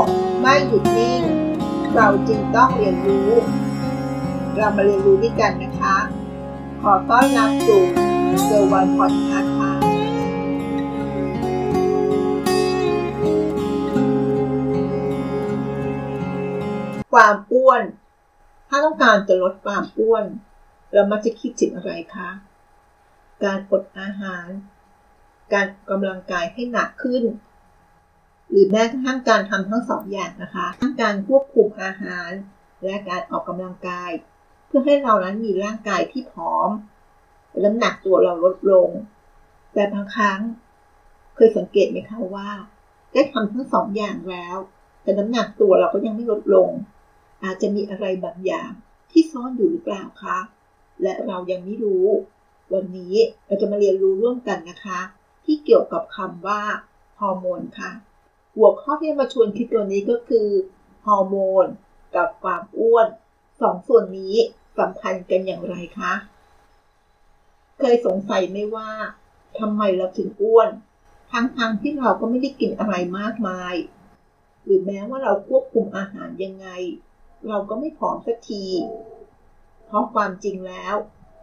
ก ไม่หยุดนิ่ง เราจึงต้องเรียนรู้ เรามาเรียนรู้ด้วยกันนะคะ ขอต้อนรับสู่เซอร์วันพอดคาส์ค่ะความอ้วน ถ้าต้องการจะลดความอ้วน เรามักจะคิดถึงอะไรคะ การอดอาหาร การกำลังกายให้หนักขึ้น หรือแม้กระทั่งการทำทั้งสองอย่างนะคะทั้งการควบคุมอาหาร และการออกกำลังกาย เพื่อให้เรานั้นมีร่างกายที่ผอมน้ำหนักตัวเราลดลง แต่บางครั้ง เคยสังเกตไหมคะว่า ได้ทำทั้งสองอย่างแล้ว แต่น้ำหนักตัวเราก็ยังไม่ลดลง อาจจะมีอะไรบางอย่างที่ซ่อนอยู่หรือเปล่าคะและเรายังไม่รู้ วันนี้เราจะมาเรียนรู้ร่วมกันนะคะ ที่เกี่ยวกับคำว่าฮอร์โมนค่ะ หัวข้อที่มาชวนคิดตัวนี้ก็คือฮอร์โมนกับความอ้วนสองส่วนนี้สัมพันธ์กันอย่างไรคะ เคยสงสัยไหมว่าทำไมเราถึงอ้วนทั้งๆทที่เราก็ไม่ได้กินอะไรมากมาย หรือแม้ว่าเราควบคุมอาหารยังไง เราก็ไม่ผอมสักที เพราะความจริงแล้ว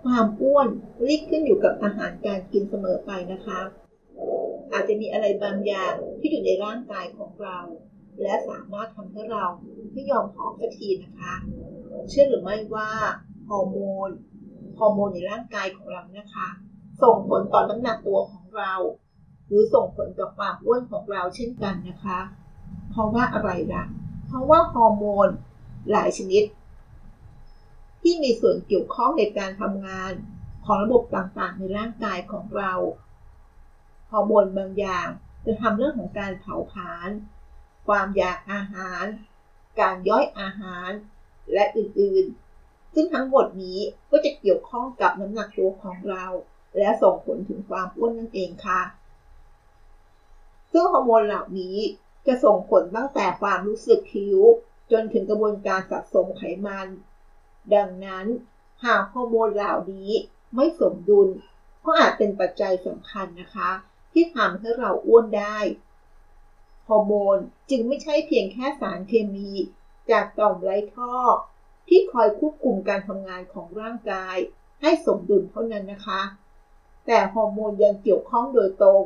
ความอ้วนลิกขึ้นอยู่กับอาหารการกินเสมอไปนะคะ อาจจะมีอะไรบางอย่างที่อยู่ในร่างกายของเรา และสามารถทำให้เราไม่ยอมผอมสักทีนะคะ เชื่อหรือไม่ว่าฮอร์โมนฮอร์โมนในร่างกายของเรานะคะ ส่งผลต่อน้ำหนักตัวของเรา หรือส่งผลต่อความอ้วนของเราเช่นกันนะคะ เพราะว่าอะไรล่ะ เพราะว่าฮอร์โมนหลายชนิด ที่มีส่วนเกี่ยวข้องในการทำงานของระบบต่างๆ ในร่างกายของเรา ฮอร์โมนบางอย่าง จะทำเรื่องของการเผาผลาญความอยากอาหาร การย่อยอาหาร และอื่นๆ ซึ่งทั้งหมดนี้ก็จะเกี่ยวข้องกับน้ำหนักตัวของเรา และส่งผลถึงความอ้วนนั่นเองค่ะ ซึ่งฮอร์โมนเหล่านี้จะส่งผลตั้งแต่ความรู้สึกคิ้ว จนถึงกระบวนการสะสมไขมัน ดังนั้นหากฮอร์โมนเหล่านี้ไม่สมดุล ก็อาจเป็นปัจจัยสำคัญนะคะ ที่ทำให้เราอ้วนได้ ฮอร์โมนจึงไม่ใช่เพียงแค่สารเคมี จากต่อมไร้ท่อ ที่คอยควบคุมการทำงานของร่างกาย ให้สมดุลเท่านั้นนะคะ แต่ฮอร์โมนยังเกี่ยวข้องโดยตรง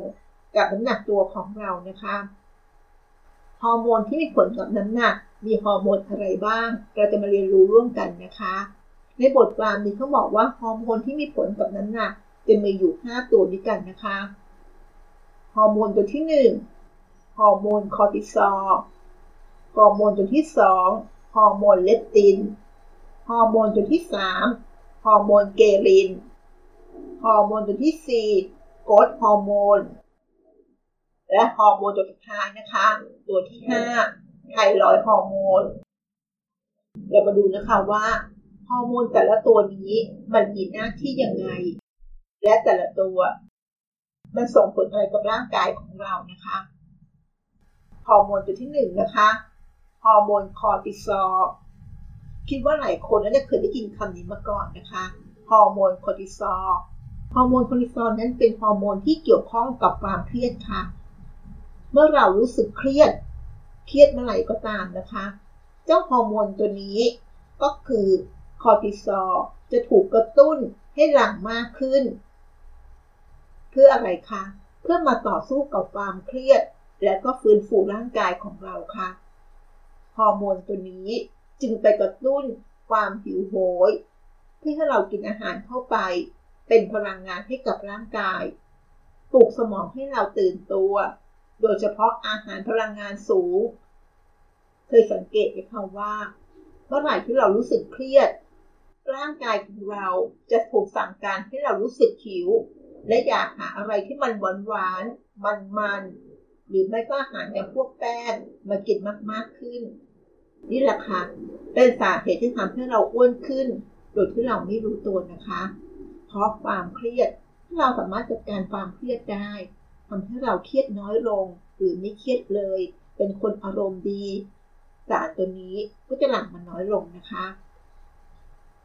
กับน้ำหนักตัวของเรานะคะฮอร์โมนที่มีผลกับน้ำหนัก มีฮอร์โมนอะไรบ้าง เราจะมาเรียนรู้ร่วมกันนะคะ ในบทความนี้เขาบอกว่าฮอร์โมนที่มีผลกับน้ำหนักจะมีอยู่ 5 ตัวด้วยกันนะคะ ฮอร์โมนตัวที่ 1 ฮอร์โมนคอร์ติซอล ฮอร์โมนตัวที่ 2 ฮอร์โมนเลปติน ฮอร์โมนตัวที่ 3 ฮอร์โมนเกรลิน ฮอร์โมนตัวที่ 4 โกรทฮอร์โมน และฮอร์โมนตัวสุดท้ายนะคะ ตัวที่ 5 ไทรอยด์ฮอร์โมน เรามาดูนะคะว่าฮอร์โมนแต่ละตัวนี้มันมีหน้าที่ยังไง และแต่ละตัว มันส่งผลอะไรกับร่างกายของเรานะคะฮอร์โมนตัวที่หนึ่งนะคะฮอร์โมนคอร์ติซอลคิดว่าหลายคนน่าจะเคยได้ยินคำนี้มาก่อนนะคะฮอร์โมนคอร์ติซอลฮอร์โมนคอร์ติซอลนั้นเป็นฮอร์โมนที่เกี่ยวข้องกับความเครียดค่ะ เมื่อเรารู้สึกเครียด เครียดเมื่อไหร่ก็ตามนะคะ เจ้าฮอร์โมนตัวนี้ก็คือคอร์ติซอลจะถูกกระตุ้นให้หลั่งมากขึ้น เพื่ออะไรคะ เพื่อมาต่อสู้กับความเครียด และก็ฟื้นฟูร่างกายของเราค่ะ ฮอร์โมนตัวนี้จึงไปกระตุ้นความหิวโหยเพื่อให้เรากินอาหารเข้าไป เป็นพลังงานให้กับร่างกาย ปลุกสมองให้เราตื่นตัว โดยเฉพาะอาหารพลังงานสูง เคยสังเกตไหมคะว่าเมื่อไหร่ที่เรารู้สึกเครียด ร่างกายของเราจะถูกสั่งการให้เรารู้สึกหิว และอยากหาอะไรที่มันหวานหวานมันมันหรือไม่ก็อาหารอย่างพวกแป้งมากินมากๆขึ้น นี่แหละค่ะเป็นสาเหตุที่ทำให้เราอ้วนขึ้น โดยที่เราไม่รู้ตัวนะคะ เพราะความเครียดที่เราสามารถจัดการความเครียดได้ทำให้เราเครียดน้อยลง หรือไม่เครียดเลย เป็นคนอารมณ์ดีสารตัวนี้ก็จะหลั่งมันน้อยลงนะคะ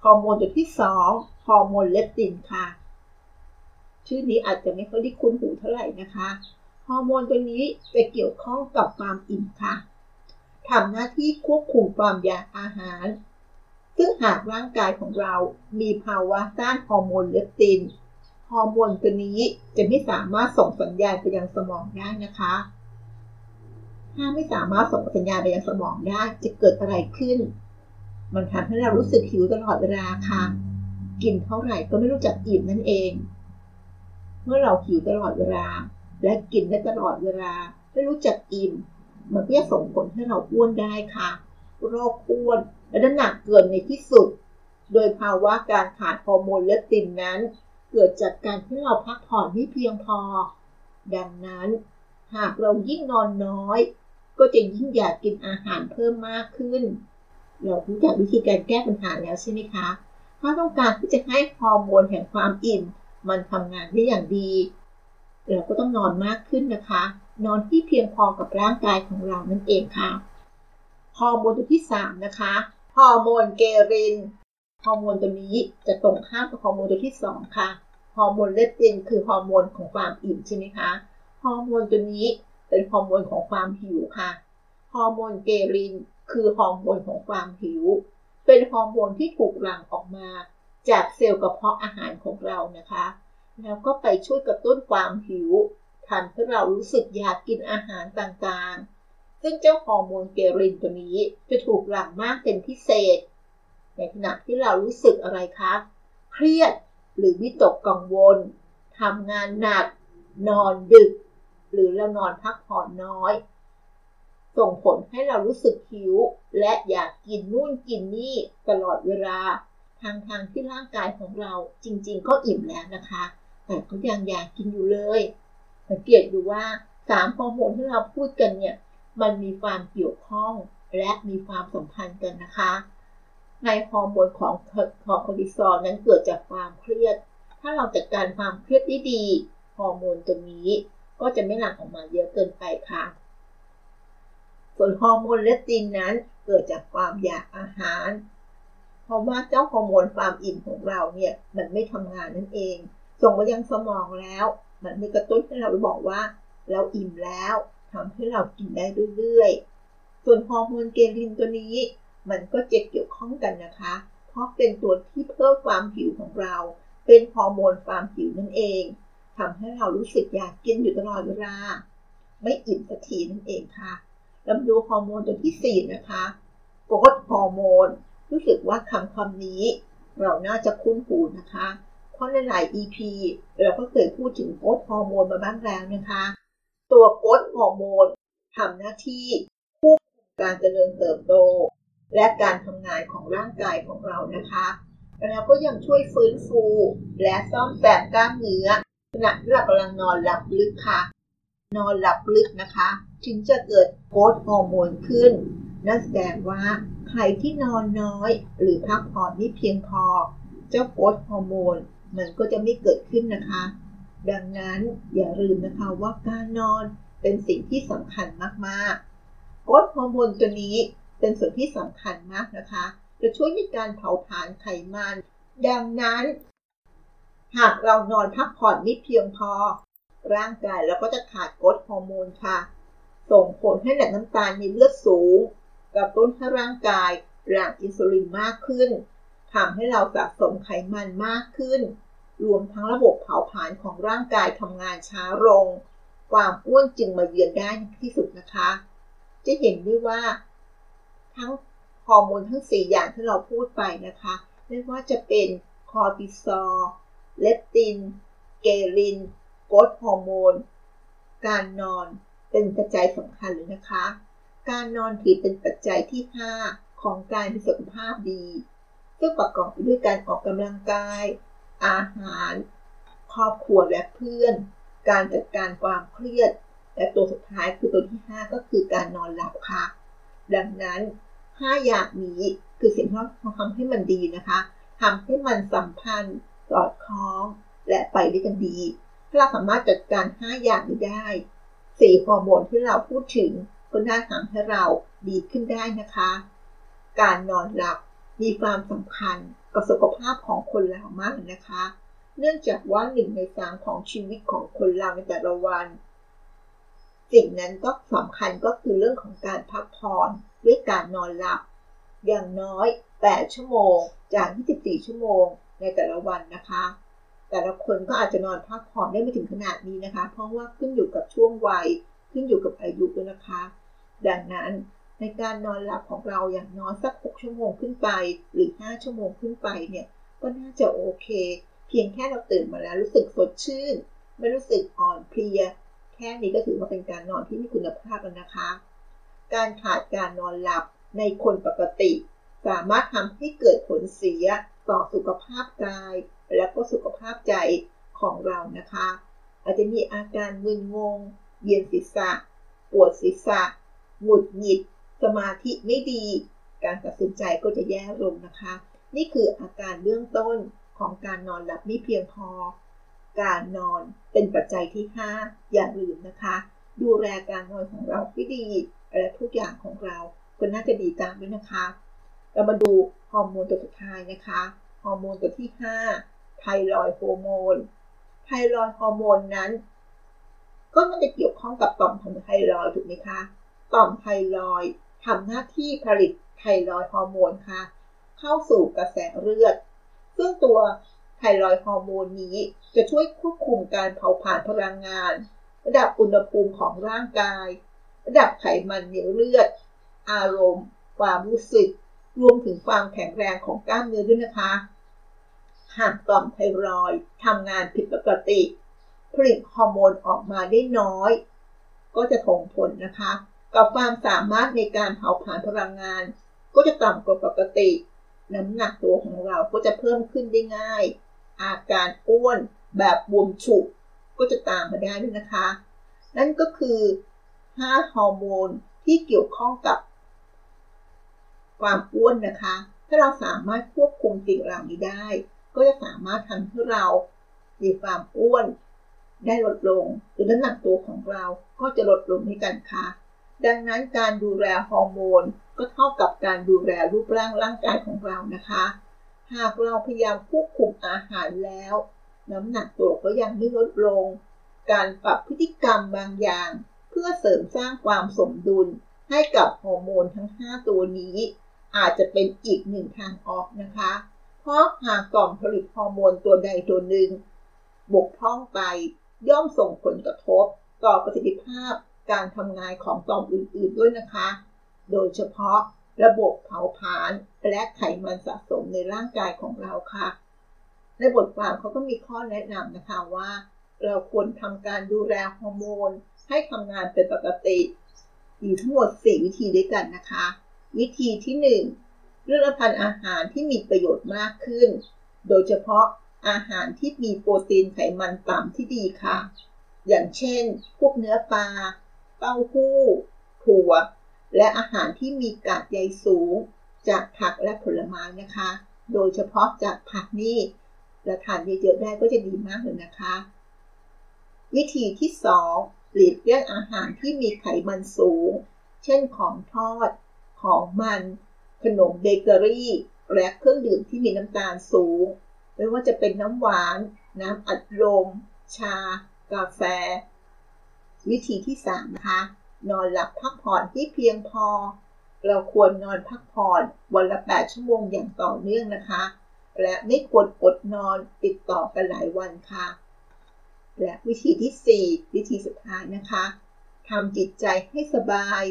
ฮอร์โมนตัวที่สองฮอร์โมนเลปตินค่ะ ชื่อนี้อาจจะไม่ค่อยได้คุ้นหูเท่าไหร่นะคะฮอร์โมนตัวนี้จะเกี่ยวข้องกับความอิ่มค่ะทำหน้าที่ควบคุมความอยากอาหาร ซึ่งหากร่างกายของเรามีภาวะต้านฮอร์โมนเลปติน ฮอร์โมนตัวนี้จะไม่สามารถส่งสัญญาณไปยังสมองได้นะคะ ถ้าไม่สามารถส่งสัญญาณไปยังสมองได้จะเกิดอะไรขึ้น มันทำให้เรารู้สึกหิวตลอดเวลาค่ะ กินเท่าไหร่ก็ไม่รู้จักอิ่มนั่นเอง เมื่อเราหิวตลอดเวลา และกินได้ตลอดเวลา ไม่รู้จักอิ่ม มันก็จะส่งผลให้เราอ้วนได้ค่ะ โรคอ้วนและน้ำหนักเกินในที่สุด โดยภาวะการขาดฮอร์โมนเลปตินนั้น เกิดจากการที่เราพักผ่อนไม่เพียงพอ ดังนั้น หากเรายิ่งนอนน้อย ก็จะยิ่งอยากกินอาหารเพิ่มมากขึ้น เรารู้จักวิธีการแก้ปัญหาแล้วใช่ไหมคะ ถ้าต้องการที่จะให้ฮอร์โมนแห่งความอิ่ม มันทำงานได้อย่างดี เราก็ต้องนอนมากขึ้นนะคะ นอนที่เพียงพอกับร่างกายของเรานั่นเองค่ะฮอร์โมนตัวที่ 3 นะคะฮอร์โมนเกรลินฮอร์โมนตัวนี้จะตรงข้ามกับฮอร์โมนตัวที่ 2 ค่ะฮอร์โมนเลปตินคือฮอร์โมนของความอิ่มใช่ไหมคะฮอร์โมนตัวนี้เป็นฮอร์โมนของความหิวค่ะฮอร์โมน ghrelin คือฮอร์โมนของความหิว เป็นฮอร์โมนที่ถูกหลั่งออกมา จากเซลล์กระเพาะอาหารของเรานะคะ แล้วก็ไปช่วยกระตุ้นความหิวทำให้เรารู้สึกอยากกินอาหารต่างๆ ซึ่งเจ้าฮอร์โมน ghrelin ตัวนี้จะถูกหลั่งมากเป็นพิเศษ ในขณะที่เรารู้สึกอะไรคะเครียดหรือวิตกกังวลทำงานหนัก นอนดึก หรือเรานอนพักผ่อนน้อย ส่งผลให้เรารู้สึกหิว และอยากกินนู่นกินนี่ตลอดเวลา ทางทางที่ร่างกายของเราจริง ๆ ก็อิ่มแล้วนะคะ แต่ก็ยังอยากกินอยู่เลยสังเกตดูว่าสามฮอร์โมนที่เราพูดกันเนี่ยมันมีความเกี่ยวข้องและมีความสัมพันธ์กันนะคะ ในฮอร์โมนของคอร์ติซอลนั้นเกิดจากความเครียด ถ้าเราจัดการความเครียดได้ดีฮอร์โมนตัวนี้ ก็จะไม่หลั่งออกมาเยอะเกินไปค่ะ ส่วนฮอร์โมนเลปตินนั้นเกิดจากความอยากอาหาร เพราะว่าเจ้าฮอร์โมนความอิ่มของเราเนี่ยมันไม่ทำงานนั่นเอง ส่งไปยังสมองแล้ว มันไม่กระตุ้นให้เราบอกว่า เราอิ่มแล้วทำให้เรากินได้เรื่อยๆ ส่วนฮอร์โมน ghrelin ตัวนี้ มันก็จะเกี่ยวข้องกันนะคะ เพราะเป็นตัวที่เพิ่มความหิวของเรา เป็นฮอร์โมนความหิวนั่นเองทำให้เรารู้สึกอยากกินอยู่ตลอดเวลา ไม่อิ่มสักทีนั่นเองค่ะเราดูฮอร์โมนตัวที่4นะคะ growth hormone รู้สึกว่าคำคำนี้ เราน่าจะคุ้นหูนะคะ เพราะในหลาย EP เราก็เคยพูดถึง growth hormone มาบ้างแล้วนะคะ ตัวโกรทฮอร์โมนทำหน้าที่ควบคุมการเจริญเติบโต และการทำงานของร่างกายของเรานะคะแล้วก็ยังช่วยฟื้นฟู และซ่อมแซมกล้ามเนื้อขณะที่เรากำลังนอนหลับลึกค่ะ นอนหลับลึกนะคะ ถึงจะเกิดโกรทฮอร์โมนขึ้น นั่นแสดงว่า ใครที่นอนน้อย หรือพักผ่อนไม่เพียงพอ เจ้าโกรทฮอร์โมนมันก็จะไม่เกิดขึ้นนะคะ ดังนั้นอย่าลืมนะคะว่าการนอนเป็นสิ่งที่สำคัญมากๆโกรทฮอร์โมนตัวนี้เป็นส่วนที่สำคัญมากนะคะ จะช่วยในการเผาผลาญไขมัน ดังนั้น หากเรานอนพักผ่อนไม่เพียงพอ ร่างกายเราก็จะขาดโกรทฮอร์โมนค่ะ ส่งผลให้แหล่งน้ำตาลในเลือดสูง กระตุ้นให้ร่างกายหลั่งอินซูลินมากขึ้นทำให้เราสะสมไขมันมากขึ้น รวมทั้งระบบเผาผลาญของร่างกายทำงานช้าลง ความอ้วนจึงมาเยือนได้ที่สุดนะคะ จะเห็นได้ว่า ทั้งฮอร์โมนทั้ง 4 อย่างที่เราพูดไปนะคะ ไม่ว่าจะเป็น cortisol leptin ghrelin growth hormone การนอนเป็นปัจจัยสำคัญเลยนะคะ การนอนถือเป็นปัจจัยที่ 5 ของการมีสุขภาพดี ซึ่งประกอบไปด้วยการออกกำลังกาย อาหาร ครอบครัวและเพื่อน การจัดการความเครียด และตัวสุดท้ายคือตัวที่ 5 ก็คือการนอนหลับค่ะ ดังนั้น 5 อย่างนี้คือสิ่งที่เราทำให้มันดีนะคะทำให้มันสัมพันธ์สอดคล้อง และไปด้วยกันดีถ้าเราสามารถจัดการ 5 อย่างนี้ได้สี่ฮอร์โมนที่เราพูดถึง ก็น่าทำให้เราดีขึ้นได้นะคะ การนอนหลับมีความสำคัญกับสุขภาพของคนเรามากนะคะ เนื่องจากว่าหนึ่งในสามของชีวิตของคนเราในแต่ละวัน สิ่งนั้นก็สำคัญก็คือเรื่องของการพักผ่อนด้วยการนอนหลับ อย่างน้อย 8 ชั่วโมง จาก 24 ชั่วโมงในแต่ละวันนะคะ แต่ละคนก็อาจจะนอนพักผ่อนได้ไม่ถึงขนาดนี้นะคะ เพราะว่าขึ้นอยู่กับช่วงวัย ขึ้นอยู่กับอายุด้วยนะคะ ดังนั้น ในการนอนหลับของเราอย่างน้อยสัก 6 ชั่วโมงขึ้นไป หรือ 5 ชั่วโมงขึ้นไปเนี่ย ก็น่าจะโอเค เพียงแค่เราตื่นมาแล้วรู้สึกสดชื่น ไม่รู้สึกอ่อนเพลีย แค่นี้ก็ถือว่าเป็นการนอนที่มีคุณภาพแล้วนะคะ การขาดการนอนหลับในคนปกติ สามารถทำให้เกิดผลเสียต่อสุขภาพกาย และก็สุขภาพใจของเรานะคะ อาจจะมีอาการมึนงงเวียนศีรษะ ปวดศีรษะ หงุดหงิด สมาธิไม่ดี การตัดสินใจก็จะแย่ลงนะคะ นี่คืออาการเบื้องต้นของการนอนหลับไม่เพียงพอ การนอนเป็นปัจจัยที่ 5 อย่าลืมนะคะ ดูแลการนอนของเราให้ดี และทุกอย่างของเราก็น่าจะดีตามด้วยนะคะ เรามาดูฮอร์โมนตัวสุดท้ายนะคะ ฮอร์โมนตัวที่ 5 ไทรอยฮอร์โมน ไทรอยฮอร์โมนนั้น ก็น่าจะเกี่ยวข้องกับต่อมของไทรอยถูกไหมคะ ต่อมไทรอยทำหน้าที่ผลิตไทรอยฮอร์โมนค่ะ เข้าสู่กระแสเลือด ซึ่งตัวไทรอยฮอร์โมนนี้จะช่วยควบคุมการเผาผลาญพลังงาน ระดับอุณหภูมิของร่างกาย ระดับไขมันในเลือด อารมณ์ ความรู้สึก รวมถึงความแข็งแรงของกล้ามเนื้อด้วยนะคะ หากต่อมไทรอยทำงานผิดปกติ ผลิตฮอร์โมนออกมาได้น้อย ก็จะส่งผลนะคะ กับความสามารถในการเผาผลาญพลังงาน ก็จะต่ำกว่าปกติ น้ำหนักตัวของเราก็จะเพิ่มขึ้นได้ง่าย อาการอ้วนแบบบวมฉุกก็จะตามมาได้ด้วยนะคะ นั่นก็คือ 5 ฮอร์โมนที่เกี่ยวข้องกับ ความอ้วนนะคะ ถ้าเราสามารถควบคุมสิ่งเหล่านี้ได้ ก็จะสามารถทำให้เรามีความอ้วนได้ลดลงหรือน้ำหนักตัวของเราก็จะลดลงในกันค่ะ ดังนั้นการดูแลฮอร์โมนก็เท่ากับการดูแลรูปร่างร่างกายของเรานะคะ หากเราพยายามควบคุมอาหารแล้ว น้ำหนักตัวก็ยังไม่ลดลง การปรับพฤติกรรมบางอย่าง เพื่อเสริมสร้างความสมดุลให้กับฮอร์โมนทั้ง 5 ตัวนี้ อาจจะเป็นอีกหนึ่งทางออกนะคะ เพราะหากกล่องผลิตฮอร์โมนตัวใดตัวหนึ่ง บกพร่องไปย่อมส่งผลกระทบ ต่อประสิทธิภาพ การทำงานของต่อมอื่นๆด้วยนะคะ โดยเฉพาะระบบเผาผลาญและไขมันสะสมในร่างกายของเราค่ะ ในบทความเขาก็มีข้อแนะนำนะคะว่า เราควรทำการดูแลฮอร์โมน ให้ทำงานเป็นปกติ อยู่ทั้งหมด 4 วิธีด้วยกันนะคะ วิธีที่ 1 เลือกรับประทานอาหารที่มีประโยชน์มากขึ้น โดยเฉพาะอาหารที่มีโปรตีนไขมันต่ำที่ดีค่ะ อย่างเช่น พวกเนื้อปลา เต้าหู้ ถั่ว และอาหารที่มีกากใยสูง จากผักและผลไม้นะคะ โดยเฉพาะจากผักนี่และทานเยอะๆได้ก็จะดีมากเลยนะคะ วิธีที่2หลีกเลี่ยงอาหารที่มีไขมันสูง เช่นของทอด ของมัน ขนมเบเกอรี่ และเครื่องดื่มที่มีน้ำตาลสูง ไม่ว่าจะเป็นน้ำหวาน น้ำอัดลม ชา กาแฟ วิธีที่3นะคะ นอนหลับพักผ่อนที่เพียงพอ เราควรนอนพักผ่อนวันละ 8 ชั่วโมงอย่างต่อเนื่องนะคะ และไม่ควรอดนอนติดต่อกันหลายวันค่ะ และวิธีที่ 4 วิธีสุดท้ายนะคะทำจิตใจให้สบาย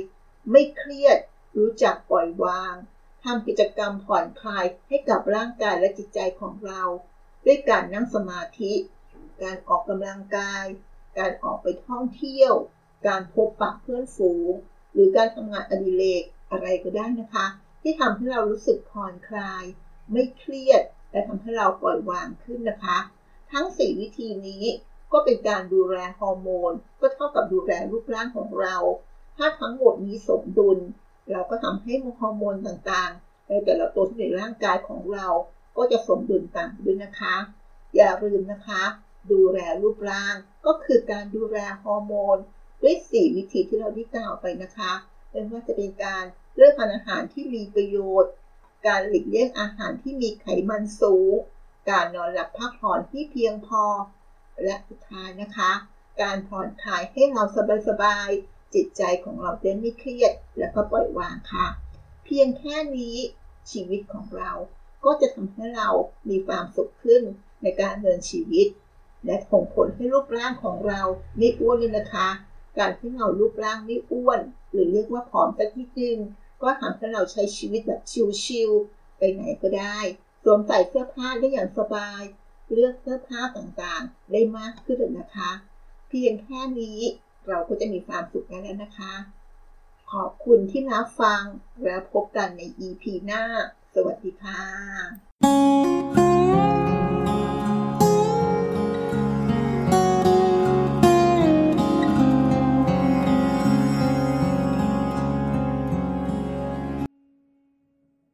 ไม่เครียด รู้จักปล่อยวางทำกิจกรรมผ่อนคลายให้กับร่างกายและจิตใจของเรา ด้วยการนั่งสมาธิ การออกกำลังกาย การออกไปท่องเที่ยว การพบปะเพื่อนฝูง หรือการทำงานอดิเรกอะไรก็ได้นะคะ ที่ทำให้เรารู้สึกผ่อนคลาย ไม่เครียด และทำให้เราปล่อยวางขึ้นนะคะ ทั้ง 4 วิธีนี้ก็เป็นการดูแลฮอร์โมน ก็เท่ากับดูแลรูปร่างของเรา ถ้าทั้งหมดนี้สมดุล เราก็ทำให้ฮอร์โมนต่างๆ ในแต่ละตัวที่ในร่างกายของเราก็จะสมดุลตามด้วยนะคะ อย่าลืมนะคะ ดูแลรูปร่าง ก็คือการดูแลฮอร์โมน ด้วย 4 วิธีที่เราได้กล่าวไปนะคะไม่ว่าจะเป็นการเลือกทานอาหารที่มีประโยชน์ การหลีกเลี่ยงอาหารที่มีไขมันสูง การนอนหลับพักผ่อนที่เพียงพอ และสุดท้ายนะคะ การผ่อนคลายให้เราสบายๆจิตใจของเราจะไม่เครียด แล้วก็ปล่อยวางค่ะ เพียงแค่นี้ชีวิตของเราก็จะทำให้เรามีความสุขขึ้นในการเดินชีวิต และส่งผลให้รูปร่างของเราไม่อ้วนเลยนะคะ การที่เรารูปร่างไม่อ้วน หรือเรียกว่าผอมสักทีนึงก็ทำให้เราใช้ชีวิตแบบชิลๆไปไหนก็ได้สวมใส่เสื้อผ้าได้อย่างสบาย เลือกเสื้อผ้าต่างๆ ได้มากขึ้นเลยนะคะ เพียงแค่นี้เราก็จะมีความสุขแล้วนะคะ ขอบคุณที่รับฟัง แล้วพบกันใน EP หน้า สวัสดีค่ะ